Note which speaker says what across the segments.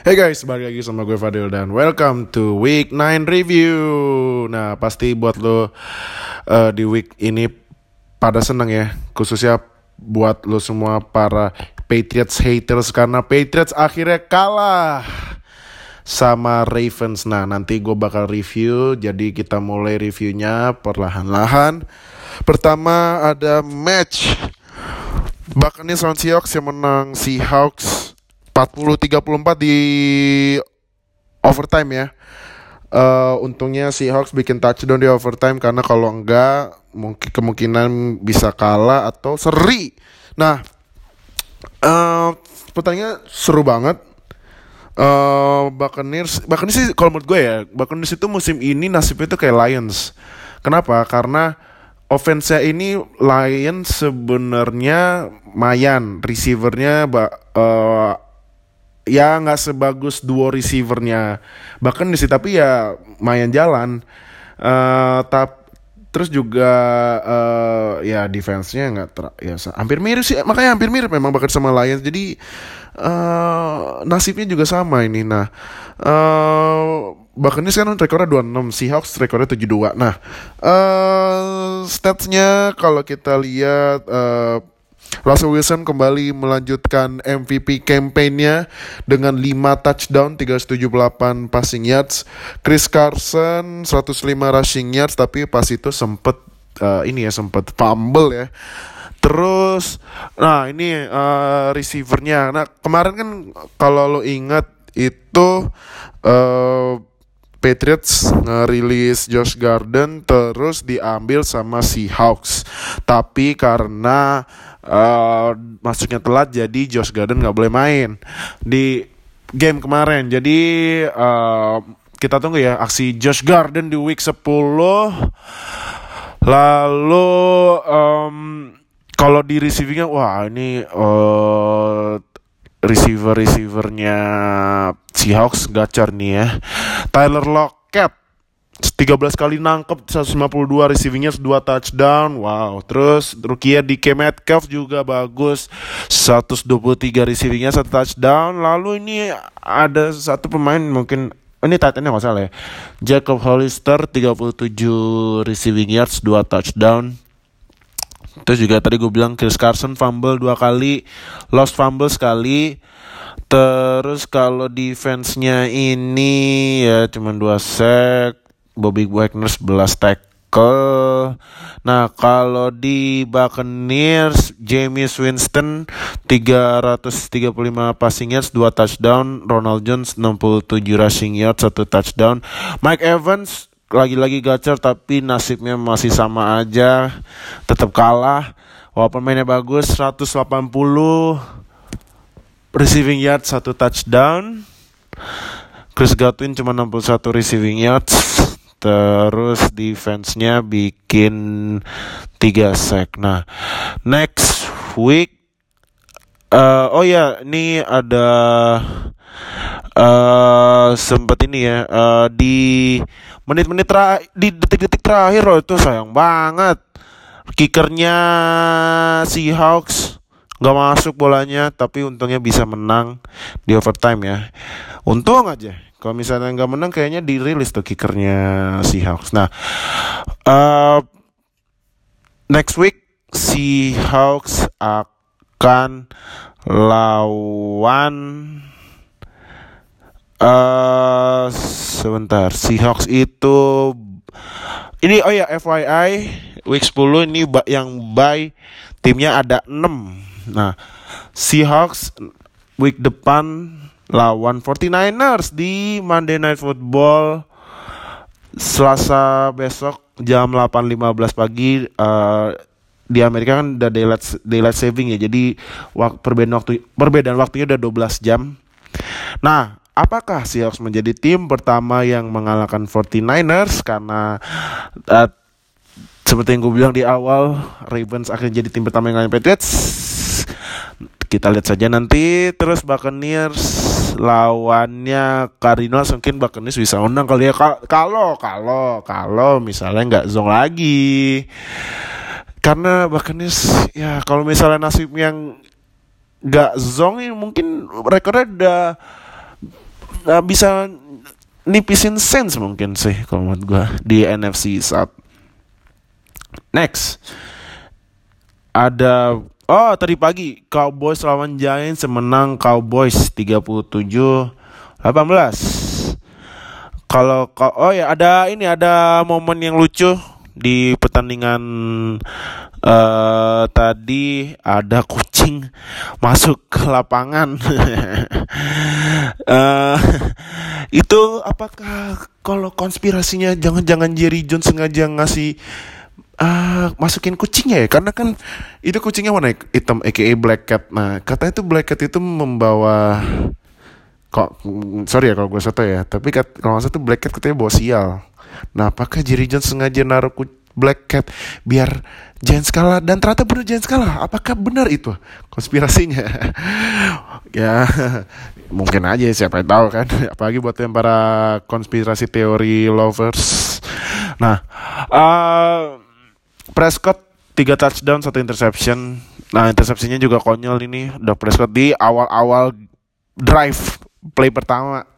Speaker 1: Hey guys, balik lagi sama gue Fadil dan welcome to week 9 review. Nah, pasti buat lo uh, di week ini pada seneng ya, khususnya buat lo semua para Patriots haters karena Patriots akhirnya kalah sama Ravens. Nah, nanti gue bakal review, jadi kita mulai reviewnya perlahan-lahan. Pertama ada match Buccaneers lawan Seahawks yang menang Seahawks 40-34 di overtime ya. Uh, untungnya si Hawks bikin touchdown di overtime karena kalau enggak mungkin kemungkinan bisa kalah atau seri. Nah, uh, pertanyaan seru banget. Uh, Buccaneers, Buccaneers sih kalau menurut gue ya, Buccaneers itu musim ini nasibnya itu kayak Lions. Kenapa? Karena offense ini Lions sebenarnya mayan, receivernya uh, ya nggak sebagus duo receivernya bahkan di situ tapi ya main jalan. Uh, tap terus juga uh, ya defense-nya nggak ter ya hampir mirip sih makanya hampir mirip memang bahkan sama Lions. Jadi uh, nasibnya juga sama ini. Nah uh, bahkan ini sekarang rekornya 26 Seahawks rekornya 72 nah uh, statsnya kalau kita lihat uh, Russell Wilson kembali melanjutkan MVP campaign-nya dengan 5 touchdown, 378 passing yards. Chris Carson 105 rushing yards tapi pas itu sempet uh, ini ya sempet fumble ya. Terus, nah ini uh, receivernya. Nah kemarin kan kalau lo ingat itu uh, Patriots ngerilis Josh Garden terus diambil sama Seahawks. Tapi karena uh, masuknya telat jadi Josh Garden nggak boleh main di game kemarin. Jadi uh, kita tunggu ya aksi Josh Garden di week 10. Lalu um, kalau di receivingnya wah ini uh, receiver receivernya Seahawks gacor nih ya. Tyler Lockett 13 kali nangkep 152 receivingnya 2 touchdown wow. Terus rookie di Metcalf juga bagus 123 receivingnya 1 touchdown. Lalu ini ada satu pemain mungkin ini endnya nggak salah ya. Jacob Hollister 37 receiving yards 2 touchdown Terus juga tadi gue bilang Chris Carson fumble dua kali, lost fumble sekali. Terus kalau defense-nya ini ya cuma dua sack, Bobby Wagner 11 tackle. Nah, kalau di Buccaneers, James Winston 335 passing yards, 2 touchdown, Ronald Jones 67 rushing yards, 1 touchdown. Mike Evans lagi-lagi gacor tapi nasibnya masih sama aja. Tetap kalah walaupun mainnya bagus 180 receiving yard satu touchdown. Chris Godwin cuma 61 receiving yards. Terus defense-nya bikin 3 sack. Nah next week uh, oh ya ini ada uh, sempat ini ya uh, di menit-menit terakhir di detik-detik terakhir loh itu sayang banget. Kickernya si Hawks nggak masuk bolanya tapi untungnya bisa menang di overtime ya. Untung aja kalau misalnya nggak menang kayaknya dirilis tuh kickernya si Hawks. Nah uh, next week si Hawks akan lawan Uh, sebentar, Seahawks itu ini oh ya FYI week 10 ini yang buy timnya ada 6. Nah, Seahawks week depan lawan 49ers di Monday Night Football Selasa besok jam 8.15 pagi uh, di Amerika kan udah daylight daylight saving ya. Jadi wak, perbedaan waktu perbedaan waktunya udah 12 jam. Nah, apakah Seahawks menjadi tim pertama yang mengalahkan 49ers? Karena uh, seperti yang gue bilang di awal Ravens akhirnya jadi tim pertama yang ngalahin Patriots. Kita lihat saja nanti. Terus Buccaneers lawannya Cardinals. Mungkin Buccaneers bisa undang kali ya. Kalau kalau kalau misalnya nggak zong lagi. Karena Buccaneers ya kalau misalnya nasib yang nggak zong mungkin rekornya udah uh, bisa nipisin sense mungkin sih kalau menurut gue di NFC saat. Next. Ada oh tadi pagi Cowboys lawan Giants menang Cowboys 37 18 kalau oh ya ada ini ada momen yang lucu di pertandingan uh, tadi ada kucing masuk ke lapangan. uh, itu apakah kalau konspirasinya jangan-jangan Jerry Jones sengaja ngasih uh, masukin kucingnya ya karena kan itu kucingnya warna hitam aka black cat nah katanya itu black cat itu membawa kok sorry ya kalau gue soto ya tapi kat, kalau nggak tuh black cat katanya bawa sial Nah, apakah Jerry Jones sengaja naruh Black Cat biar Giants kalah dan ternyata benar Giants kalah? Apakah benar itu konspirasinya? ya, mungkin aja siapa yang tahu kan. Apalagi buat yang para konspirasi teori lovers. Nah, uh, Prescott tiga touchdown satu interception. Nah, interceptionnya juga konyol ini. Udah Prescott di awal-awal drive play pertama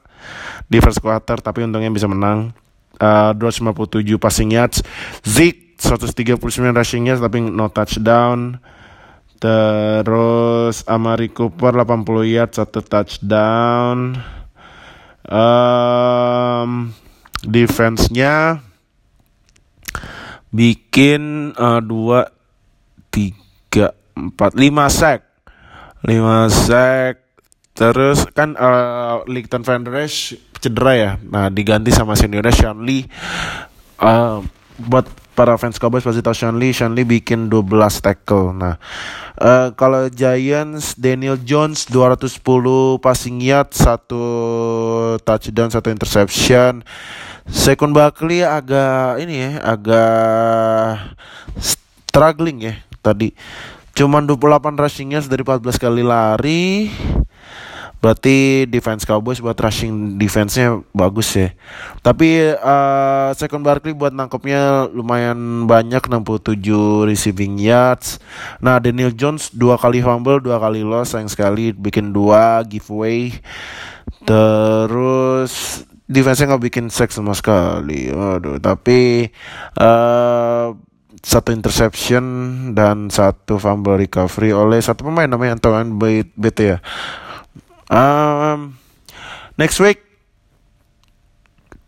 Speaker 1: di first quarter tapi untungnya bisa menang uh, 257 passing yards. Zeke 139 rushing yards tapi no touchdown. Terus Amari Cooper 80 yards satu touchdown. Um, defense-nya bikin uh, dua tiga empat lima sack lima sack terus kan uh, Ligton Van Der Esch cedera ya. Nah, diganti sama seniornya Sean Lee. Uh, buat para fans Cowboys pasti tahu Sean Lee. Sean Lee bikin 12 tackle. Nah, uh, kalau Giants Daniel Jones 210 passing yard, satu touchdown, satu interception. Second Buckley agak ini ya, agak struggling ya tadi. Cuman 28 rushing yards dari 14 kali lari. Berarti defense Cowboys buat rushing defense-nya bagus ya. Tapi uh, second Barkley buat nangkepnya lumayan banyak 67 receiving yards. Nah, Daniel Jones dua kali fumble, dua kali loss, sayang sekali bikin dua giveaway. Terus defense-nya nggak bikin sack sama sekali. Waduh, tapi uh, satu interception dan satu fumble recovery oleh satu pemain namanya Antoine Bete ya. Um, next week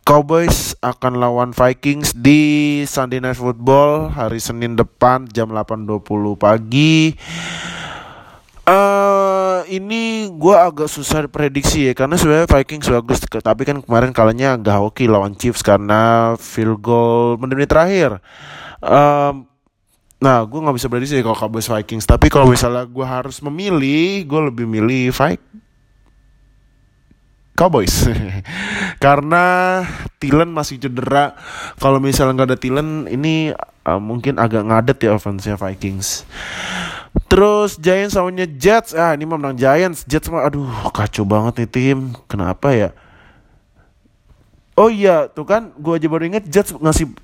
Speaker 1: Cowboys akan lawan Vikings di Sunday Night Football hari Senin depan jam 8.20 pagi. Uh, ini gue agak susah prediksi ya karena sebenarnya Vikings bagus tapi kan kemarin kalahnya agak hoki lawan Chiefs karena field goal menit-menit terakhir. Um, nah gue nggak bisa prediksi ya kalau Cowboys Vikings tapi kalau misalnya gue harus memilih gue lebih milih Vikings Cowboys. Karena Tilen masih cedera. Kalau misalnya nggak ada Tilen ini uh, mungkin agak ngadet ya offense Vikings. Terus Giants lawannya Jets. Ah ini mah menang Giants. Jets mah aduh kacau banget nih tim. Kenapa ya? Oh iya tuh kan gue aja baru inget Jets ngasih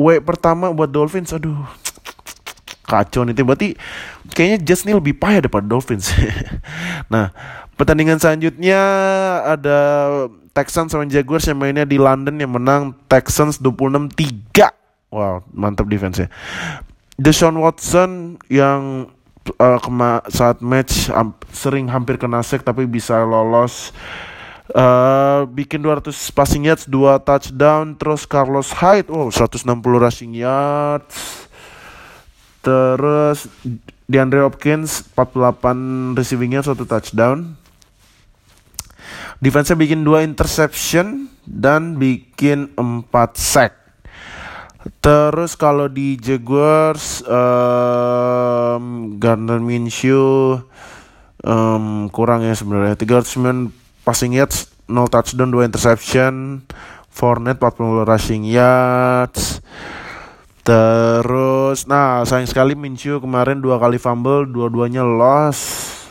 Speaker 1: W pertama buat Dolphins. Aduh kacau nih tim. Berarti kayaknya Jets nih lebih payah daripada Dolphins. Nah Pertandingan selanjutnya ada Texans sama Jaguars yang mainnya di London yang menang Texans 26-3. Wow, mantap defense ya. Deshaun Watson yang uh, kema saat match um, sering hampir kena sack tapi bisa lolos uh, bikin 200 passing yards, 2 touchdown, terus Carlos Hyde, oh 160 rushing yards. Terus DeAndre Hopkins 48 receiving yards, 1 touchdown. Defense-nya bikin dua interception dan bikin empat sack. Terus kalau di Jaguars um, Gardner Minshew um, kurang ya sebenarnya 309 passing yards, 0 touchdown, 2 interception, Fournette 40 rushing yards. Terus nah sayang sekali Minshew kemarin dua kali fumble, dua-duanya loss.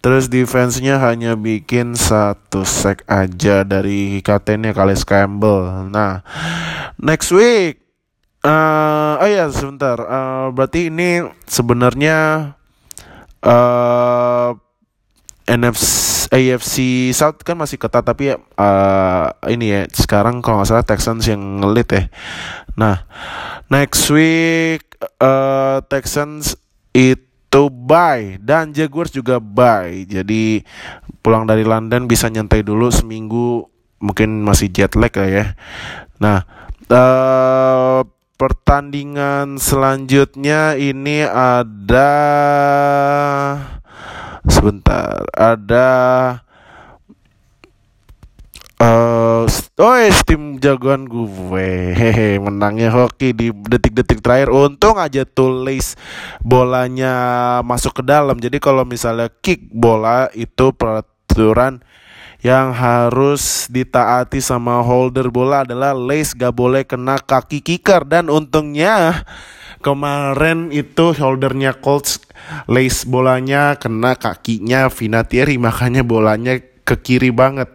Speaker 1: Terus defense-nya hanya bikin satu sack aja dari kaptennya Kales Campbell. Nah, next week uh, oh ya sebentar. Uh, berarti ini sebenarnya uh, NFC AFC South kan masih ketat tapi uh, ini ya sekarang kalau nggak salah Texans yang ngelit ya. Nah, next week uh, Texans itu bye dan Jaguars juga bye. Jadi pulang dari London bisa nyantai dulu seminggu mungkin masih jet lag lah ya. Nah, uh, pertandingan selanjutnya ini ada sebentar ada Uh, oh, tim jagoan gue. Hehe menangnya hoki di detik-detik terakhir. Untung aja tulis bolanya masuk ke dalam. Jadi kalau misalnya kick bola itu peraturan yang harus ditaati sama holder bola adalah lace gak boleh kena kaki kicker. Dan untungnya kemarin itu holdernya Colts lace bolanya kena kakinya Vinatieri. Makanya bolanya ke kiri banget.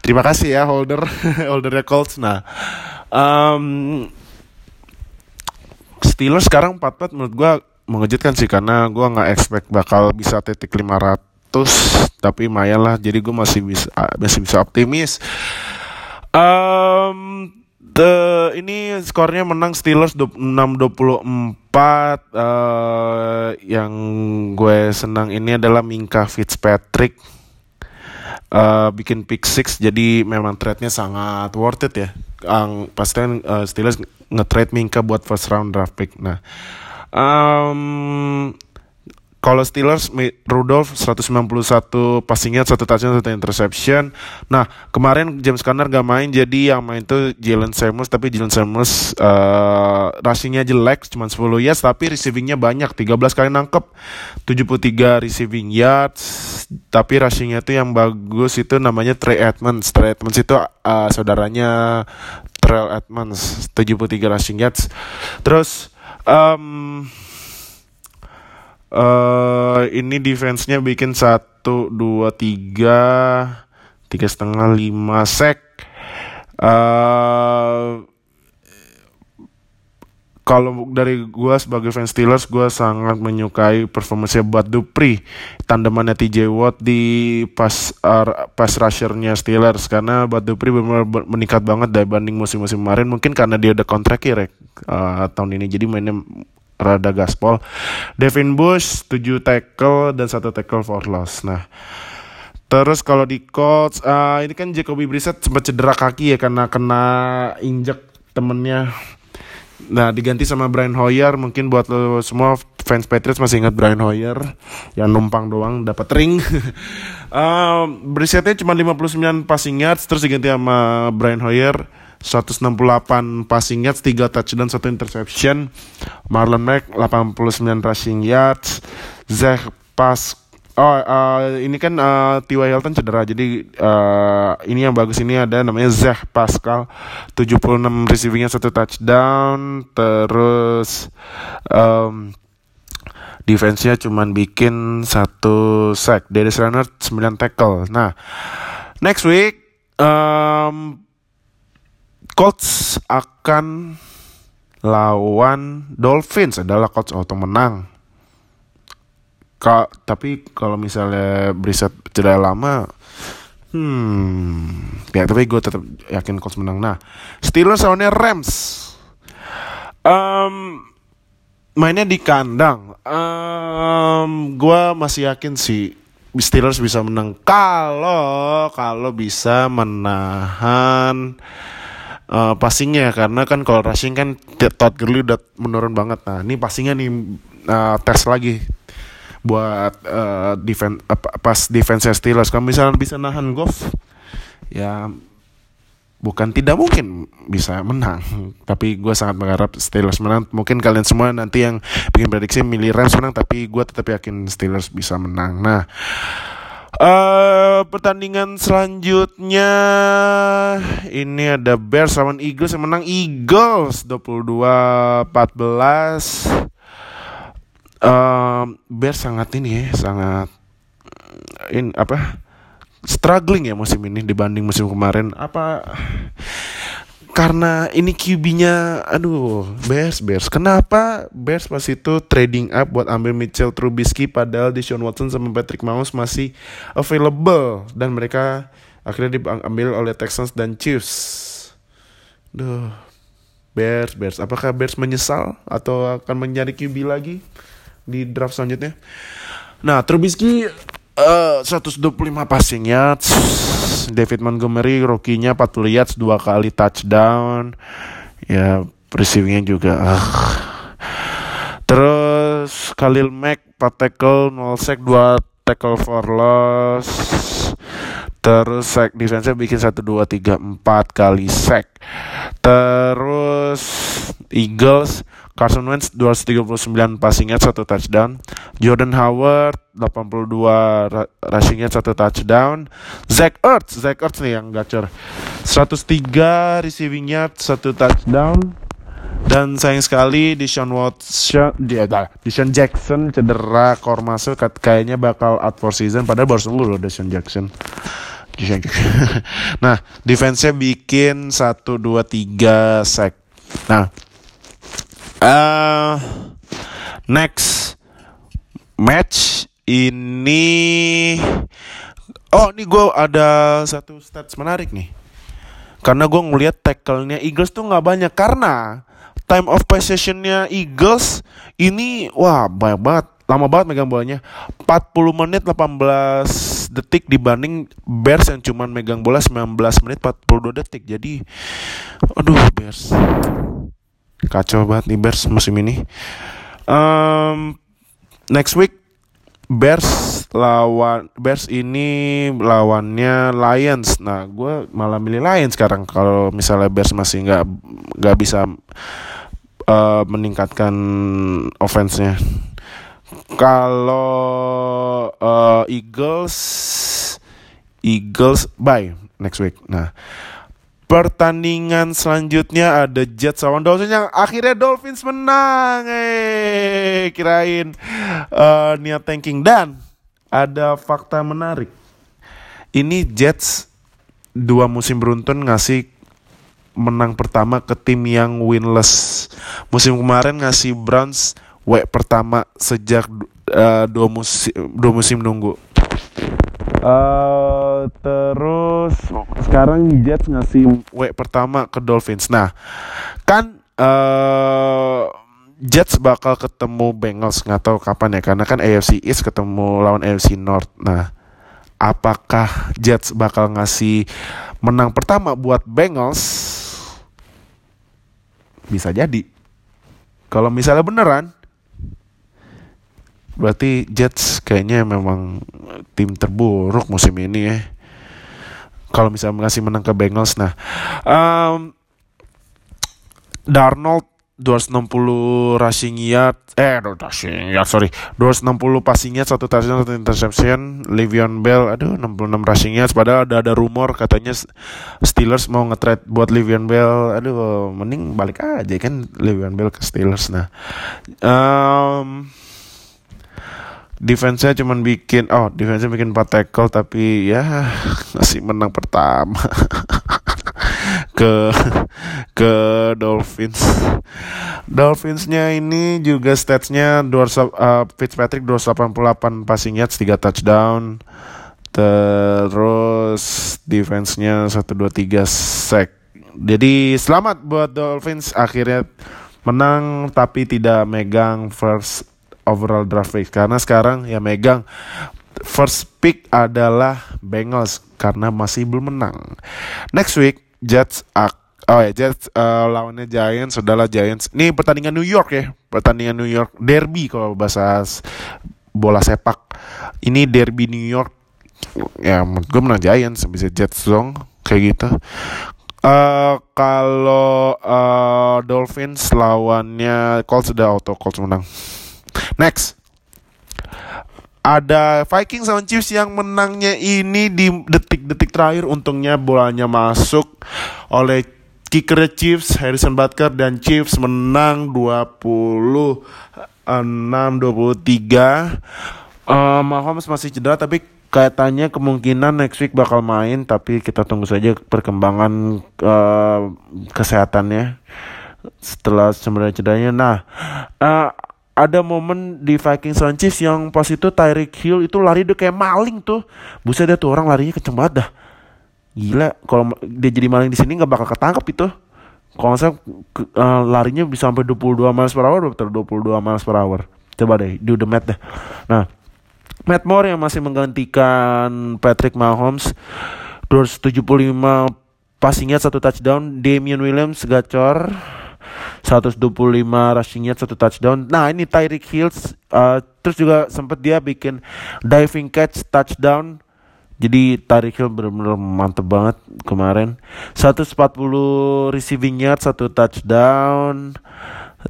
Speaker 1: Terima kasih ya holder. Holdernya Colts. Nah um, Steelers sekarang 4-4 menurut gue mengejutkan sih karena gue nggak expect bakal bisa titik 500 tapi lumayan lah. Jadi gue masih bisa masih bisa optimis. Um, the ini skornya menang Steelers 6-24 uh, yang gue senang ini adalah Minka Fitzpatrick uh, bikin pick six jadi memang trade-nya sangat worth it ya. Ang pasti uh, Steelers nge-trade Minka buat first round draft pick. Nah um, kalau Steelers Rudolph 191 passing yard, satu touchdown, satu interception. Nah, kemarin James Conner gak main jadi yang main itu Jalen Samuels tapi Jalen Samuels uh, rushingnya jelek cuma 10 yards tapi receivingnya banyak 13 kali nangkep 73 receiving yards tapi rushingnya itu yang bagus itu namanya Trey Edmonds. Trey Edmonds itu uh, saudaranya Trey Edmonds 73 rushing yards. Terus um, uh, ini defense-nya bikin satu dua tiga tiga setengah lima sek. Uh, kalau dari gue sebagai fans Steelers gue sangat menyukai performanya buat Dupri tandemannya TJ Watt di pas uh, pas rushernya Steelers. Karena buat Dupri benar meningkat banget dibanding musim-musim kemarin. Mungkin karena dia udah kontrak ya uh, tahun ini. Jadi mainnya rada gaspol. Devin Bush 7 tackle dan satu tackle for loss. Nah, terus kalau di Colts uh, ini kan Jacoby Brissett sempat cedera kaki ya karena kena injek temennya. Nah, diganti sama Brian Hoyer. Mungkin buat lo semua fans Patriots masih ingat Brian Hoyer yang numpang doang dapat ring. uh, Brissettnya cuma 59 passing yards terus diganti sama Brian Hoyer 168 passing yards, 3 touchdown, 1 interception. Marlon Mack 89 rushing yards. Zach Pas Oh, uh, ini kan uh, T.Y. Hilton cedera. Jadi uh, ini yang bagus ini ada namanya Zach Pascal 76 receivingnya satu touchdown. Terus um, defense-nya cuman bikin satu sack. Darius Leonard 9 tackle. Nah, next week um, Colts akan lawan Dolphins adalah Colts auto menang. Ka, tapi kalau misalnya Brissett cedera lama, hmm, ya tapi gue tetap yakin Colts menang. Nah, Steelers lawannya Rams. Um, mainnya di kandang. Um, gue masih yakin sih Steelers bisa menang kalau kalau bisa menahan uh, passingnya karena kan kalau rushing kan Todd Gurley udah menurun banget. Nah, ini passingnya nih uh, tes lagi buat uh, defense uh, pas defense Steelers. Kalau misalnya bisa nahan Goff ya bukan tidak mungkin bisa menang tapi gue sangat mengharap Steelers menang mungkin kalian semua nanti yang bikin prediksi milih Rams menang tapi gue tetap yakin Steelers bisa menang nah Uh, pertandingan selanjutnya ini ada Bears lawan Eagles yang menang Eagles 22-14. Uh, Bears sangat ini ya, sangat in apa? struggling ya musim ini dibanding musim kemarin. Apa karena ini QB-nya aduh Bears Bears. Kenapa Bears pas itu trading up buat ambil Mitchell Trubisky padahal Deshaun Watson sama Patrick Mahomes masih available. Dan mereka akhirnya diambil oleh Texans dan Chiefs. Duh. Bears Bears. Apakah Bears menyesal atau akan mencari QB lagi di draft selanjutnya? Nah Trubisky uh, 125 passing yards. David Montgomery rookie-nya 40 yards dua kali touchdown. Ya receivingnya juga uh. terus Khalil Mack 4 tackle 0 sack 2 tackle for loss. Terus sack defense bikin 1 2 3 4 kali sack. Terus Eagles Carson Wentz 239 passing yard satu touchdown. Jordan Howard 82 rushing yard satu touchdown. Zach Ertz, Zach Ertz nih yang gacor. 103 receiving yard satu touchdown. Dan sayang sekali di Sean Watson, dia di Sean Jackson cedera kor masuk kayaknya bakal out for season padahal baru sembuh loh Sean Jackson. nah, defense-nya bikin 1 2 3 sack. Nah, uh, next match ini oh ini gue ada satu stats menarik nih. Karena gue ngeliat tackle-nya Eagles tuh nggak banyak. Karena time of possession-nya Eagles ini wah banyak banget. Lama banget megang bolanya. 40 menit 18 detik dibanding Bears yang cuman megang bola 19 menit 42 detik. Jadi aduh Bears kacau banget nih Bears musim ini. Um, next week Bears lawan Bears ini lawannya Lions. Nah, gue malah milih Lions sekarang kalau misalnya Bears masih nggak nggak bisa uh, meningkatkan offense-nya. Kalau uh, Eagles Eagles bye next week. Nah, Pertandingan selanjutnya ada Jets lawan Dolphins yang akhirnya Dolphins menang. Eh, kirain uh, niat tanking dan ada fakta menarik. Ini Jets dua musim beruntun ngasih menang pertama ke tim yang winless. Musim kemarin ngasih Browns W pertama sejak uh, dua musim dua musim nunggu. Uh, terus sekarang Jets ngasih W pertama ke Dolphins. Nah, kan uh, Jets bakal ketemu Bengals nggak tahu kapan ya karena kan AFC East ketemu lawan AFC North. Nah, apakah Jets bakal ngasih menang pertama buat Bengals? Bisa jadi. Kalau misalnya beneran, Berarti Jets kayaknya memang tim terburuk musim ini ya. Kalau misalnya ngasih menang ke Bengals, nah um, Darnold 260 rushing yard eh rushing yard sorry 260 passing yard satu touchdown satu interception Le'Veon Bell aduh 66 rushing yards padahal ada ada rumor katanya Steelers mau nge-trade buat Le'Veon Bell aduh mending balik aja kan Le'Veon Bell ke Steelers nah um, defense-nya cuman bikin oh defense-nya bikin 4 tackle tapi ya masih menang pertama ke ke Dolphins. Dolphinsnya ini juga statsnya uh, Fitzpatrick 288 passing yards 3 touchdown. Terus defense-nya 1 2 3 sack. Jadi selamat buat Dolphins akhirnya menang tapi tidak megang first overall draft pick karena sekarang ya megang first pick adalah Bengals karena masih belum menang. Next week Jets Oh ya Jets uh, lawannya Giants adalah Giants. Ini pertandingan New York ya, pertandingan New York derby kalau bahasa bola sepak. Ini derby New York. Ya menurut gue menang Giants bisa Jets dong kayak gitu. Uh, kalau uh, Dolphins lawannya Colts sudah auto Colts menang. Next. Ada Vikings sama Chiefs yang menangnya ini di detik-detik terakhir untungnya bolanya masuk oleh kicker Chiefs Harrison Butker dan Chiefs menang 26 23 uh, Mahomes masih cedera tapi kaitannya kemungkinan next week bakal main tapi kita tunggu saja perkembangan uh, kesehatannya setelah sebenarnya cederanya. Nah, uh, ada momen di Vikings lawan Chiefs yang pas itu Tyreek Hill itu lari dia kayak maling tuh. Buset dia tuh orang larinya kenceng banget dah. Gila, kalau dia jadi maling di sini nggak bakal ketangkep itu. Kalau saya uh, larinya bisa sampai 22 miles per hour, betul 22 miles per hour. Coba deh, do the math deh. Nah, Matt Moore yang masih menggantikan Patrick Mahomes 275 passing yard satu touchdown Damian Williams gacor 125 rushing yard satu touchdown. Nah ini Tyreek Hills uh, terus juga sempat dia bikin diving catch touchdown. Jadi Tyreek Hill benar-benar mantep banget kemarin. 140 receiving yard satu touchdown.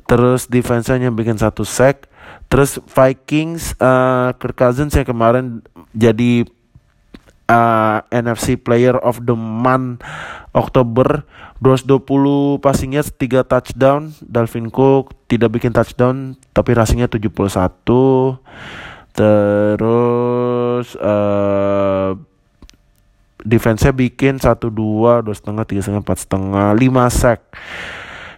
Speaker 1: Terus defense-nya bikin satu sack. Terus Vikings uh, Kirk Cousins yang kemarin jadi uh, NFC Player of the Month Oktober 220 passingnya 3 touchdown. Dalvin Cook tidak bikin touchdown tapi rushingnya 71 terus uh, defense-nya bikin 1 2 2 setengah 3 setengah 4 setengah 5 sack.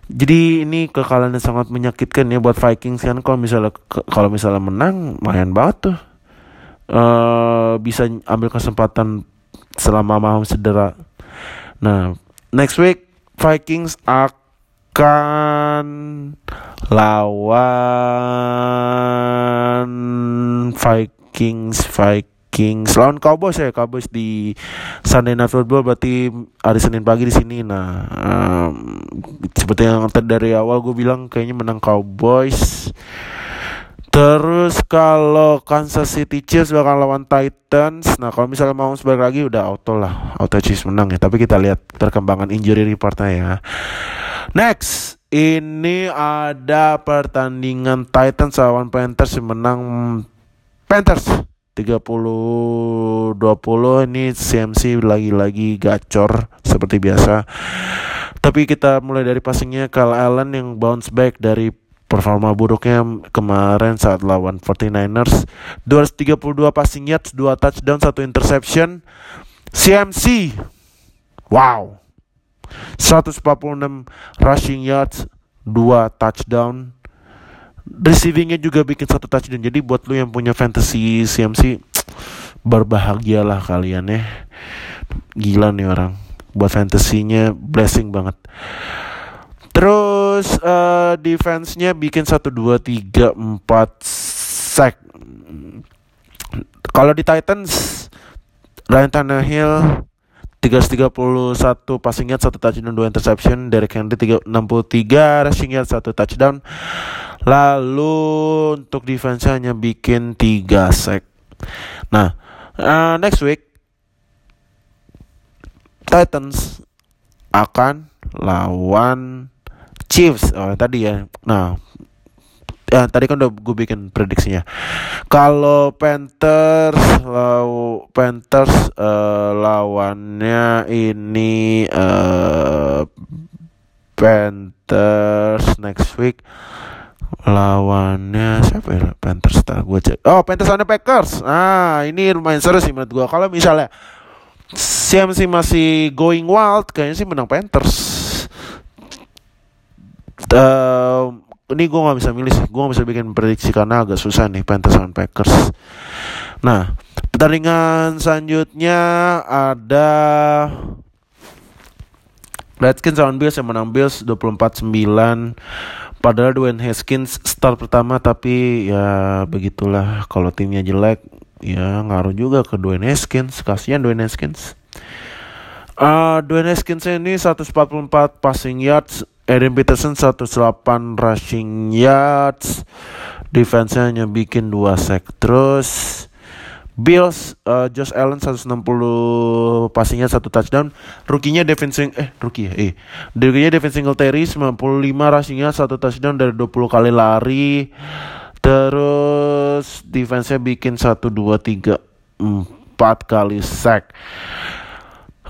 Speaker 1: Jadi ini kekalahan yang sangat menyakitkan ya buat Vikings kan. Kalau misalnya kalau misalnya menang lumayan banget tuh. Uh, bisa ambil kesempatan selama mau cedera. Nah next week Vikings akan lawan Vikings Vikings. Kings lawan Cowboys ya Cowboys di Sunday Night Football. Berarti hari Senin pagi di sini. Nah um, seperti yang dari awal gue bilang kayaknya menang Cowboys Terus kalau Kansas City Chiefs bakal lawan Titans. Nah kalau misalnya mau balik lagi udah auto lah, auto Chiefs menang ya. Tapi kita lihat perkembangan injury reportnya ya. Next, ini ada pertandingan Titans lawan Panthers yang menang Panthers 30 20 ini CMC lagi-lagi gacor seperti biasa. Tapi kita mulai dari passingnya Kyle Allen yang bounce back dari performa buruknya kemarin saat lawan 49ers. 232 passing yards 2 touchdown 1 interception. CMC wow. 146 rushing yards 2 touchdown. Receivingnya juga bikin satu touchdown. Jadi buat lu yang punya fantasy CMC berbahagialah kalian ya. Gila nih orang. Buat fantasinya blessing banget. Terus uh, defense-nya bikin satu dua tiga empat sack kalau di Titans Ryan Tannehill 331 passing yard, 1 touchdown, 2 interception. Derek Henry 363 rushing yard, 1 touchdown. Lalu untuk defense hanya bikin 3 sack. Nah, uh, next week Titans akan lawan Chiefs. Oh, tadi ya. Nah, ya, tadi kan udah gue bikin prediksinya. Kalau Panthers law Panthers uh, lawannya ini uh, Panthers next week lawannya siapa ya Panthers tar gue cek oh Panthers lawannya Packers nah ini lumayan seru sih menurut gue kalau misalnya CMC masih going wild kayaknya sih menang Panthers uh, ini gue nggak bisa milih sih gue nggak bisa bikin prediksi karena agak susah nih Panthers lawan Packers nah pertandingan selanjutnya ada Redskins lawan Bills yang menang Bills 24-9 Padahal Dwayne Haskins start pertama tapi ya begitulah kalau timnya jelek ya ngaruh juga ke Dwayne Haskins. Kasihan Dwayne Haskins. Uh, Dwayne Haskins ini 144 passing yards, Adam Peterson 108 rushing yards. Defense-nya hanya bikin 2 sack terus. Bills uh, Josh Allen 160 passingnya satu touchdown. Rukinya Devin Sing eh rookie. Eh. Rukinya Devin Singletary 95 rushingnya satu touchdown dari 20 kali lari. Terus defense-nya bikin 1 2 3 4 kali sack.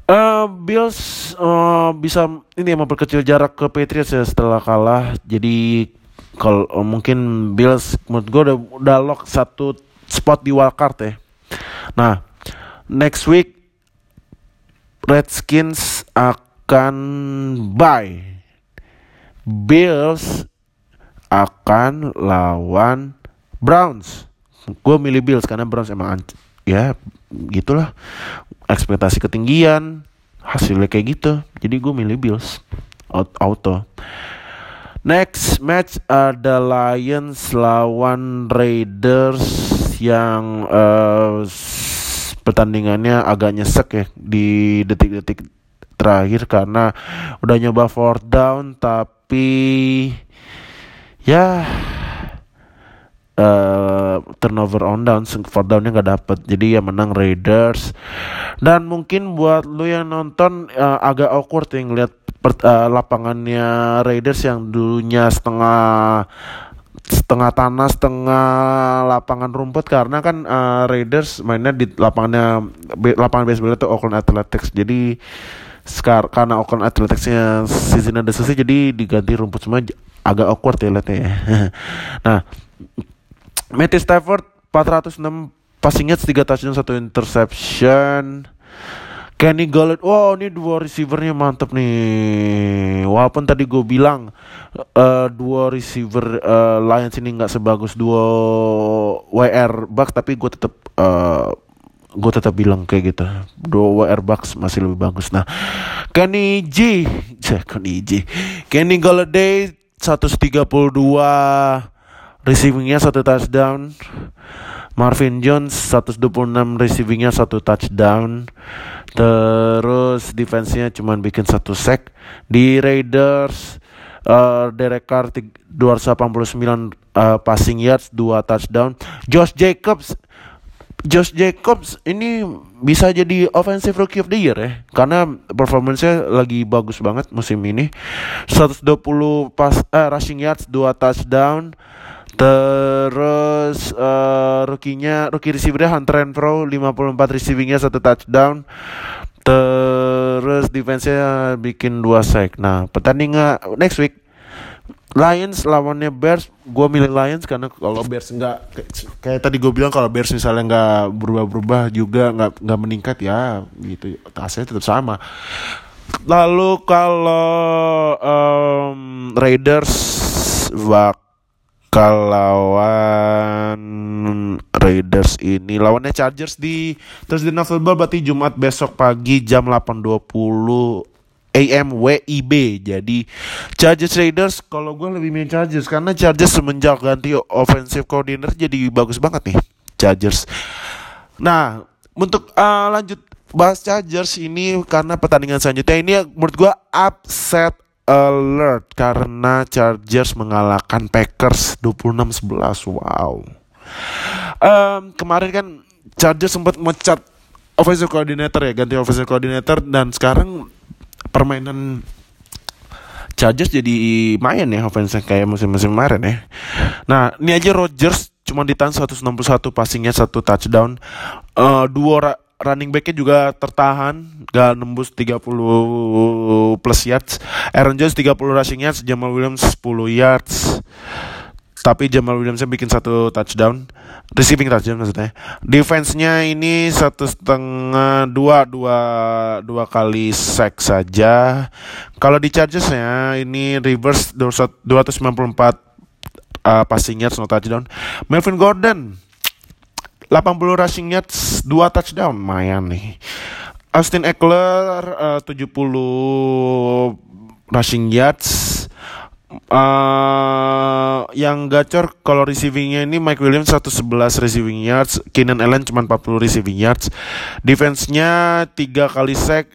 Speaker 1: Uh, Bills uh, bisa ini memperkecil jarak ke Patriots ya setelah kalah. Jadi kalau uh, mungkin Bills menurut gue udah, udah lock satu spot di wildcard ya. Nah, next week Redskins akan bye. Bills akan lawan Browns. Gue milih Bills karena Browns emang ya gitulah ekspektasi ketinggian hasilnya kayak gitu. Jadi gue milih Bills auto. Next match ada Lions lawan Raiders yang uh, pertandingannya agak nyesek ya di detik-detik terakhir karena udah nyoba fourth down tapi ya uh, turnover on down fourth downnya nggak dapet. Jadi ya menang Raiders. Dan mungkin buat lu yang nonton uh, agak awkward yang lihat uh, lapangannya Raiders yang dulunya setengah setengah tanah setengah lapangan rumput. Karena kan uh, Raiders mainnya di lapangannya lapangan baseball itu Oakland Athletics. Jadi sekarang karena Oakland Athleticsnya season ada selesai jadi diganti rumput semua agak awkward ya lihatnya ya. nah Matthew Stafford 406 passing yards 3 touchdown 1 interception Kenny Galladay, wow ini dua receivernya mantep nih. Walaupun tadi gue bilang uh, dua receiver uh, Lions ini nggak sebagus dua WR Bucks, tapi gue tetap uh, eh, gue tetap bilang kayak gitu. Dua WR Bucks masih lebih bagus. Nah, Kenny G, Kenny G, Kenny Galladay 132 receivingnya satu touchdown. Marvin Jones 126 receivingnya satu touchdown. Terus defense-nya cuma bikin satu sack. Di Raiders uh, Derek Carr 289 uh, passing yards, 2 touchdown. Josh Jacobs Josh Jacobs ini bisa jadi offensive rookie of the year ya karena performance-nya lagi bagus banget musim ini 120 pas uh, rushing yards 2 touchdown Terus uh, rookie-nya rookie receiver Hunter Renfro 54 receivingnya satu touchdown. Terus defense-nya bikin dua sack. Nah, pertandingan next week Lions lawannya Bears, gue milih Lions karena kalau Bears nggak kayak, kayak tadi gue bilang kalau Bears misalnya nggak berubah-berubah juga nggak nggak meningkat ya gitu hasilnya tetap sama. Lalu kalau um, Raiders bak lawan Raiders ini. Lawannya Chargers di Thursday Night Football berarti Jumat besok pagi jam 8.20 AM WIB jadi Chargers Raiders kalau gue lebih main Chargers karena Chargers semenjak ganti offensive coordinator jadi bagus banget nih Chargers. Nah untuk uh, lanjut bahas Chargers ini karena pertandingan selanjutnya ini menurut gue upset alert karena Chargers mengalahkan Packers 26-11. Wow. Um, kemarin kan Chargers sempat mecat offensive coordinator ya, ganti offensive coordinator dan sekarang permainan Chargers jadi main ya offensive kayak musim-musim kemarin ya. Nah, ini aja Rodgers cuma ditahan 161 passingnya satu touchdown. Uh, dua running backnya juga tertahan. Gak nembus 30 plus yards. Aaron Jones 30 rushing yards Jamal Williams 10 yards. Tapi Jamal Williams bikin satu touchdown. Receiving touchdown maksudnya. Defense-nya ini satu setengah dua dua dua kali sack saja. Kalau di Chargers ya ini reverse 294 uh, passing yards no touchdown. Melvin Gordon 80 rushing yards, 2 touchdown, lumayan nih. Austin Eckler uh, 70 rushing yards. Uh, yang gacor kalau receivingnya ini Mike Williams 111 receiving yards, Keenan Allen cuma 40 receiving yards. Defense-nya tiga kali sack,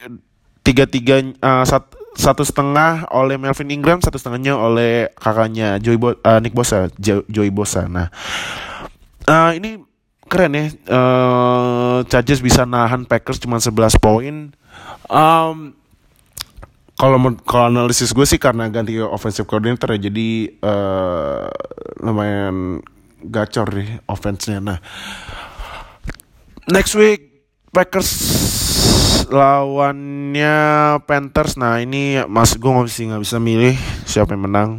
Speaker 1: tiga tiga uh, sat, satu setengah oleh Melvin Ingram, satu setengahnya oleh kakaknya Joey Bo, uh, Nick Bosa, jo, Joey Bosa. Nah, uh, ini keren ya uh, Chargers bisa nahan Packers cuma 11 poin. Um, kalau kalau analisis gue sih karena ganti offensive coordinator ya jadi uh, lumayan gacor nih offense-nya. Nah next week Packers lawannya Panthers. Nah ini mas gue nggak bisa nggak bisa milih siapa yang menang.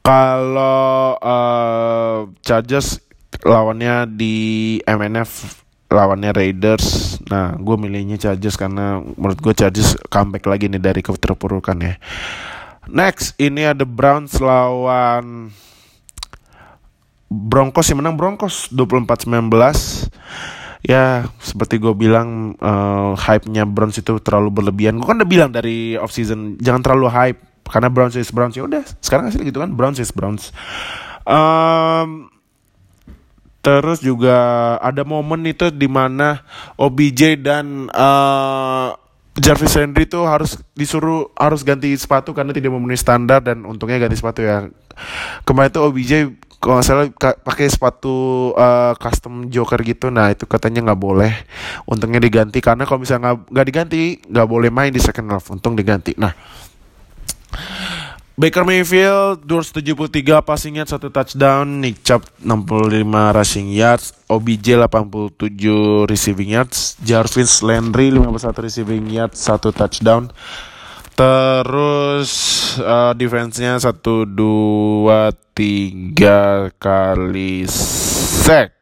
Speaker 1: Kalau uh, Chargers lawannya di MNF lawannya Raiders. Nah, gue milihnya Chargers karena menurut gue Chargers comeback lagi nih dari keterpurukan ya. Next, ini ada Browns lawan Broncos yang menang Broncos 24-19 ya seperti gue bilang uh, hype-nya Browns itu terlalu berlebihan gue kan udah bilang dari off season jangan terlalu hype karena Browns is Browns ya udah sekarang hasil gitu kan Browns is Browns um, terus juga ada momen itu di mana OBJ dan uh, Jarvis Landry itu harus disuruh harus ganti sepatu karena tidak memenuhi standar dan untungnya ganti sepatu ya. Kemarin itu OBJ kalau nggak salah pakai sepatu uh, custom joker gitu. Nah itu katanya nggak boleh. Untungnya diganti karena kalau misalnya nggak diganti nggak boleh main di second half. Untung diganti. Nah Baker Mayfield 273 passing yards satu touchdown, Nick Chubb 65 rushing yards, OBJ 87 receiving yards, Jarvis Landry 51 receiving yards satu touchdown. Terus uh, defense-nya satu dua tiga kali sack.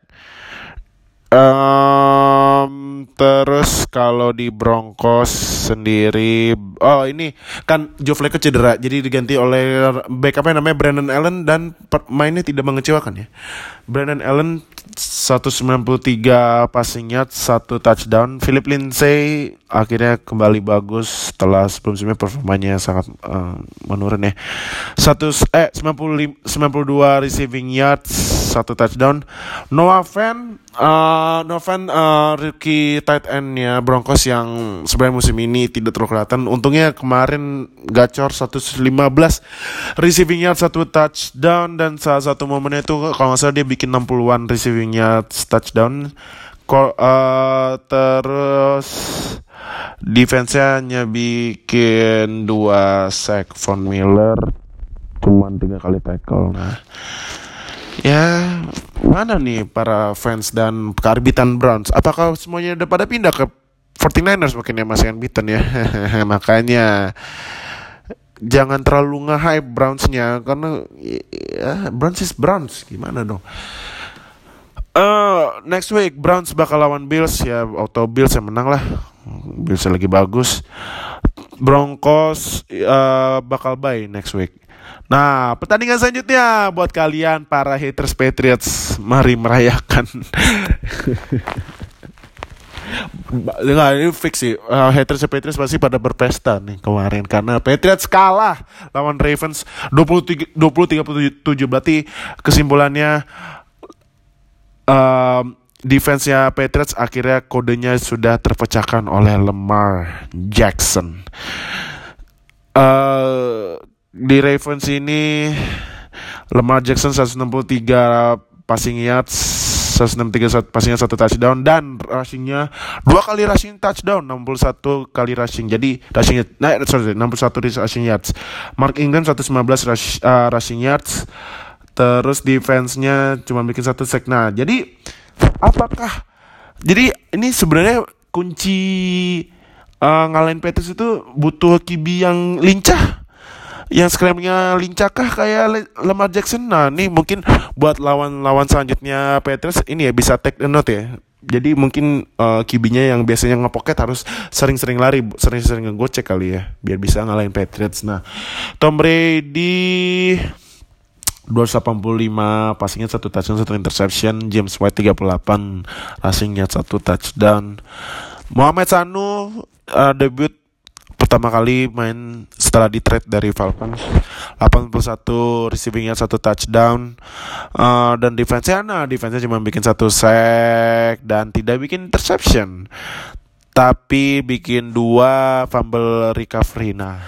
Speaker 1: Um, terus kalau di Broncos sendiri, oh ini kan Joe Flacco cedera, jadi diganti oleh back apa namanya Brandon Allen dan mainnya tidak mengecewakan ya. Brandon Allen 193 passing yard, satu touchdown. Philip Lindsay akhirnya kembali bagus setelah sebelum-sebelumnya performanya sangat uh, menurun ya. Satu eh 90 92 receiving yards, satu touchdown. Noah Fan uh, Noah Fan uh, rookie tight endnya Broncos yang sebenarnya musim ini tidak terlalu kelihatan. Untungnya kemarin gacor 115 receiving yards, satu touchdown dan salah satu momennya itu kalau nggak salah dia bikin 60-an receiving yards touchdown. Uh, terus defense-nya hanya bikin dua sack Von Miller cuman tiga kali tackle nah ya mana nih para fans dan kearbitan Browns? Apakah semuanya udah pada pindah ke 49ers mungkin ya unbeaten ya. Makanya jangan terlalu nge-hype Browns-nya karena ya, Browns is Browns. Gimana dong? Uh, next week Browns bakal lawan Bills. Ya auto Bills yang menang lah. Bills lagi bagus Broncos uh, bakal bye next week Nah, pertandingan selanjutnya buat kalian para haters Patriots, mari merayakan. Enggak, ini fix sih. Uh, haters Patriots pasti pada berpesta nih kemarin karena Patriots kalah lawan Ravens 23 20 37 berarti kesimpulannya um, defense-nya Patriots akhirnya kodenya sudah terpecahkan oleh Lamar Jackson. Uh, di Ravens ini Lamar Jackson 163 passing yards 163 passingnya satu touchdown dan rushingnya dua kali rushing touchdown 61 kali rushing jadi rushingnya nah sorry 61 rushing yards Mark Ingram 119 rush, uh, rushing yards terus defense-nya cuma bikin satu sack. Nah, jadi apakah jadi ini sebenarnya kunci uh, ngalahin Patriots itu butuh kibi yang lincah? Yang scramblingnya lincah kah kayak Lamar Jackson? Nah ini mungkin buat lawan-lawan selanjutnya Patriots ini ya bisa take a note ya. Jadi mungkin uh, kibinya yang biasanya ngepoket harus sering-sering lari sering-sering ngegocek kali ya biar bisa ngalahin Patriots nah Tom Brady 285 passingnya satu touchdown satu interception James White 38 passingnya satu touchdown. Muhammad Sanu uh, debut pertama kali main setelah di trade dari Falcons. 81 receivingnya satu touchdown. Uh, dan defense-nya nah defense-nya cuma bikin satu sack dan tidak bikin interception. Tapi bikin dua fumble recovery nah.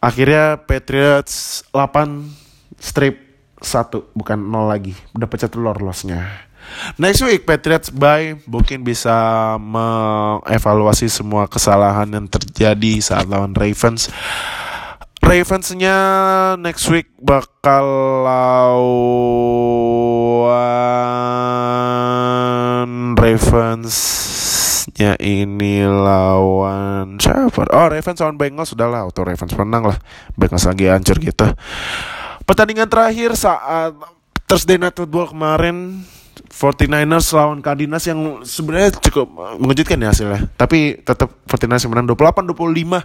Speaker 1: Akhirnya Patriots 8 strip satu bukan nol lagi udah pecah telur lossnya Next week Patriots bye mungkin bisa mengevaluasi semua kesalahan yang terjadi saat lawan Ravens. Ravensnya next week bakal lawan Ravensnya ini lawan siapa? Oh Ravens lawan Bengals sudah lah auto Ravens menang lah Bengals lagi hancur gitu. Pertandingan terakhir saat Thursday Night Football kemarin 49ers lawan Cardinals yang sebenarnya cukup mengejutkan ya hasilnya. Tapi tetap 49ers yang menang 28-25.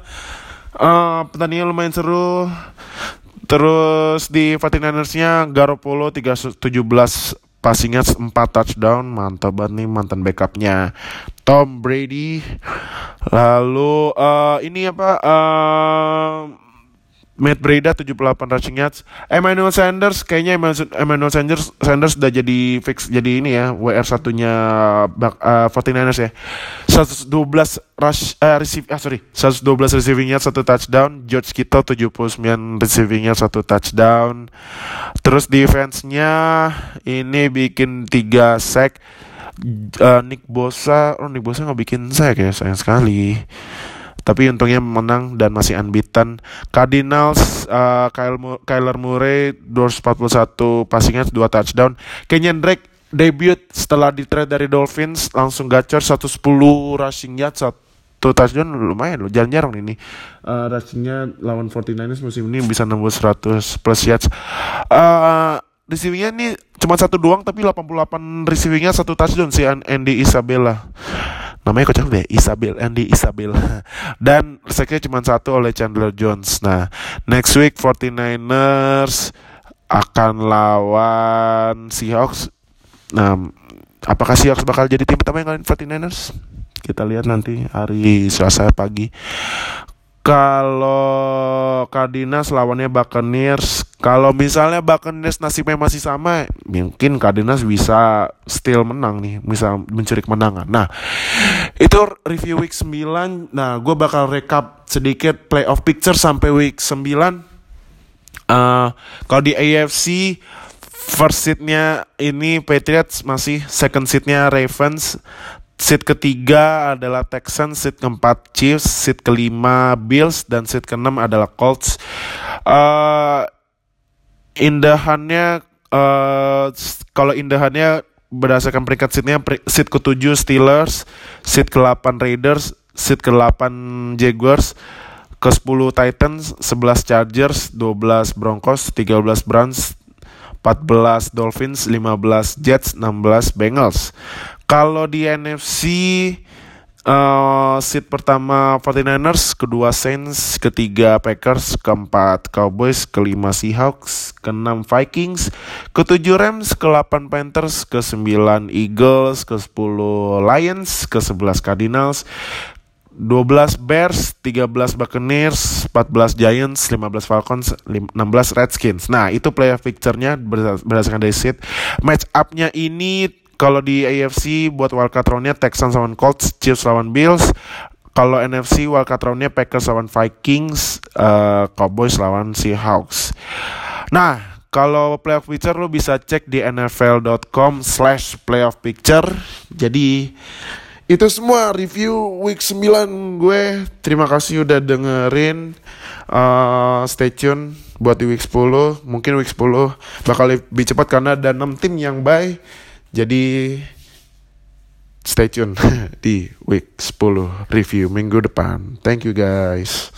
Speaker 1: Uh, pertandingan lumayan seru. Terus di 49ers-nya Garoppolo 317 passing yards 4 touchdown. Mantap banget nih mantan backupnya Tom Brady. Lalu uh, ini apa uh, Matt Breda 78 rushing yards. Emmanuel Sanders kayaknya Emmanuel Sanders Sanders sudah jadi fix jadi ini ya WR satunya uh, 49ers ya. 112 rush uh, receive ah sorry 112 receiving yards satu touchdown. George Kittle 79 receiving yards satu touchdown. Terus defense-nya ini bikin 3 sack. Uh, Nick Bosa, oh Nick Bosa nggak bikin sack ya sayang sekali tapi untungnya menang dan masih unbeaten. Cardinals uh, Kyler Murray 241 passing yards 2 touchdown. Kenyan Drake debut setelah di trade dari Dolphins langsung gacor 110 rushing yards satu touchdown lumayan loh jarang-jarang ini uh, rushingnya lawan 49ers musim ini bisa nembus 100 plus yards uh, receivingnya ini cuma satu doang tapi 88 receivingnya satu touchdown si Andy Isabella namanya kocak deh Isabel Andy Isabel. Dan seknya cuma satu oleh Chandler Jones. Nah next week 49ers akan lawan Seahawks. Nah apakah Seahawks bakal jadi tim pertama yang ngalahin 49ers kita lihat nanti hari Selasa pagi. Kalau Cardinals lawannya Buccaneers kalau misalnya Buccaneers nasibnya masih sama mungkin Cardinals bisa still menang nih bisa mencuri kemenangan nah itu review week 9 nah gue bakal recap sedikit playoff picture sampai week 9 uh, kalau di AFC first seatnya ini Patriots masih second seatnya Ravens. Seat ketiga adalah Texans, seat keempat Chiefs, seat kelima Bills, dan seat keenam adalah Colts. Uh, indahannya, uh, kalau indahannya berdasarkan peringkat seatnya, seat ke-7 Steelers, seat ke-8 Raiders, seat ke-8 Jaguars, ke-10 Titans, 11 Chargers, 12 Broncos, 13 Browns, 14 Dolphins, 15 Jets, 16 Bengals. Kalau di NFC uh, seat pertama 49ers, kedua Saints, ketiga Packers, keempat Cowboys, kelima Seahawks, keenam Vikings, ketujuh Rams, ke-8 Panthers, ke-9 Eagles, ke-10 Lions, ke-11 Cardinals, 12 Bears, 13 Buccaneers, 14 Giants, 15 Falcons, 16 Redskins. Nah, itu playoff picture-nya berdasarkan dari seat. Match up-nya ini kalau di AFC buat wildcard round-nya Texans lawan Colts, Chiefs lawan Bills. Kalau NFC wildcard round-nya Packers lawan Vikings, uh, Cowboys lawan Seahawks. Nah, kalau playoff picture lo bisa cek di nfl.com slash playoff picture. Jadi itu semua review week 9 gue. Terima kasih udah dengerin. Uh, stay tune buat di week 10. Mungkin week 10 bakal lebih cepat karena ada 6 tim yang bye. Jadi stay tune di week 10 review minggu depan. Thank you guys.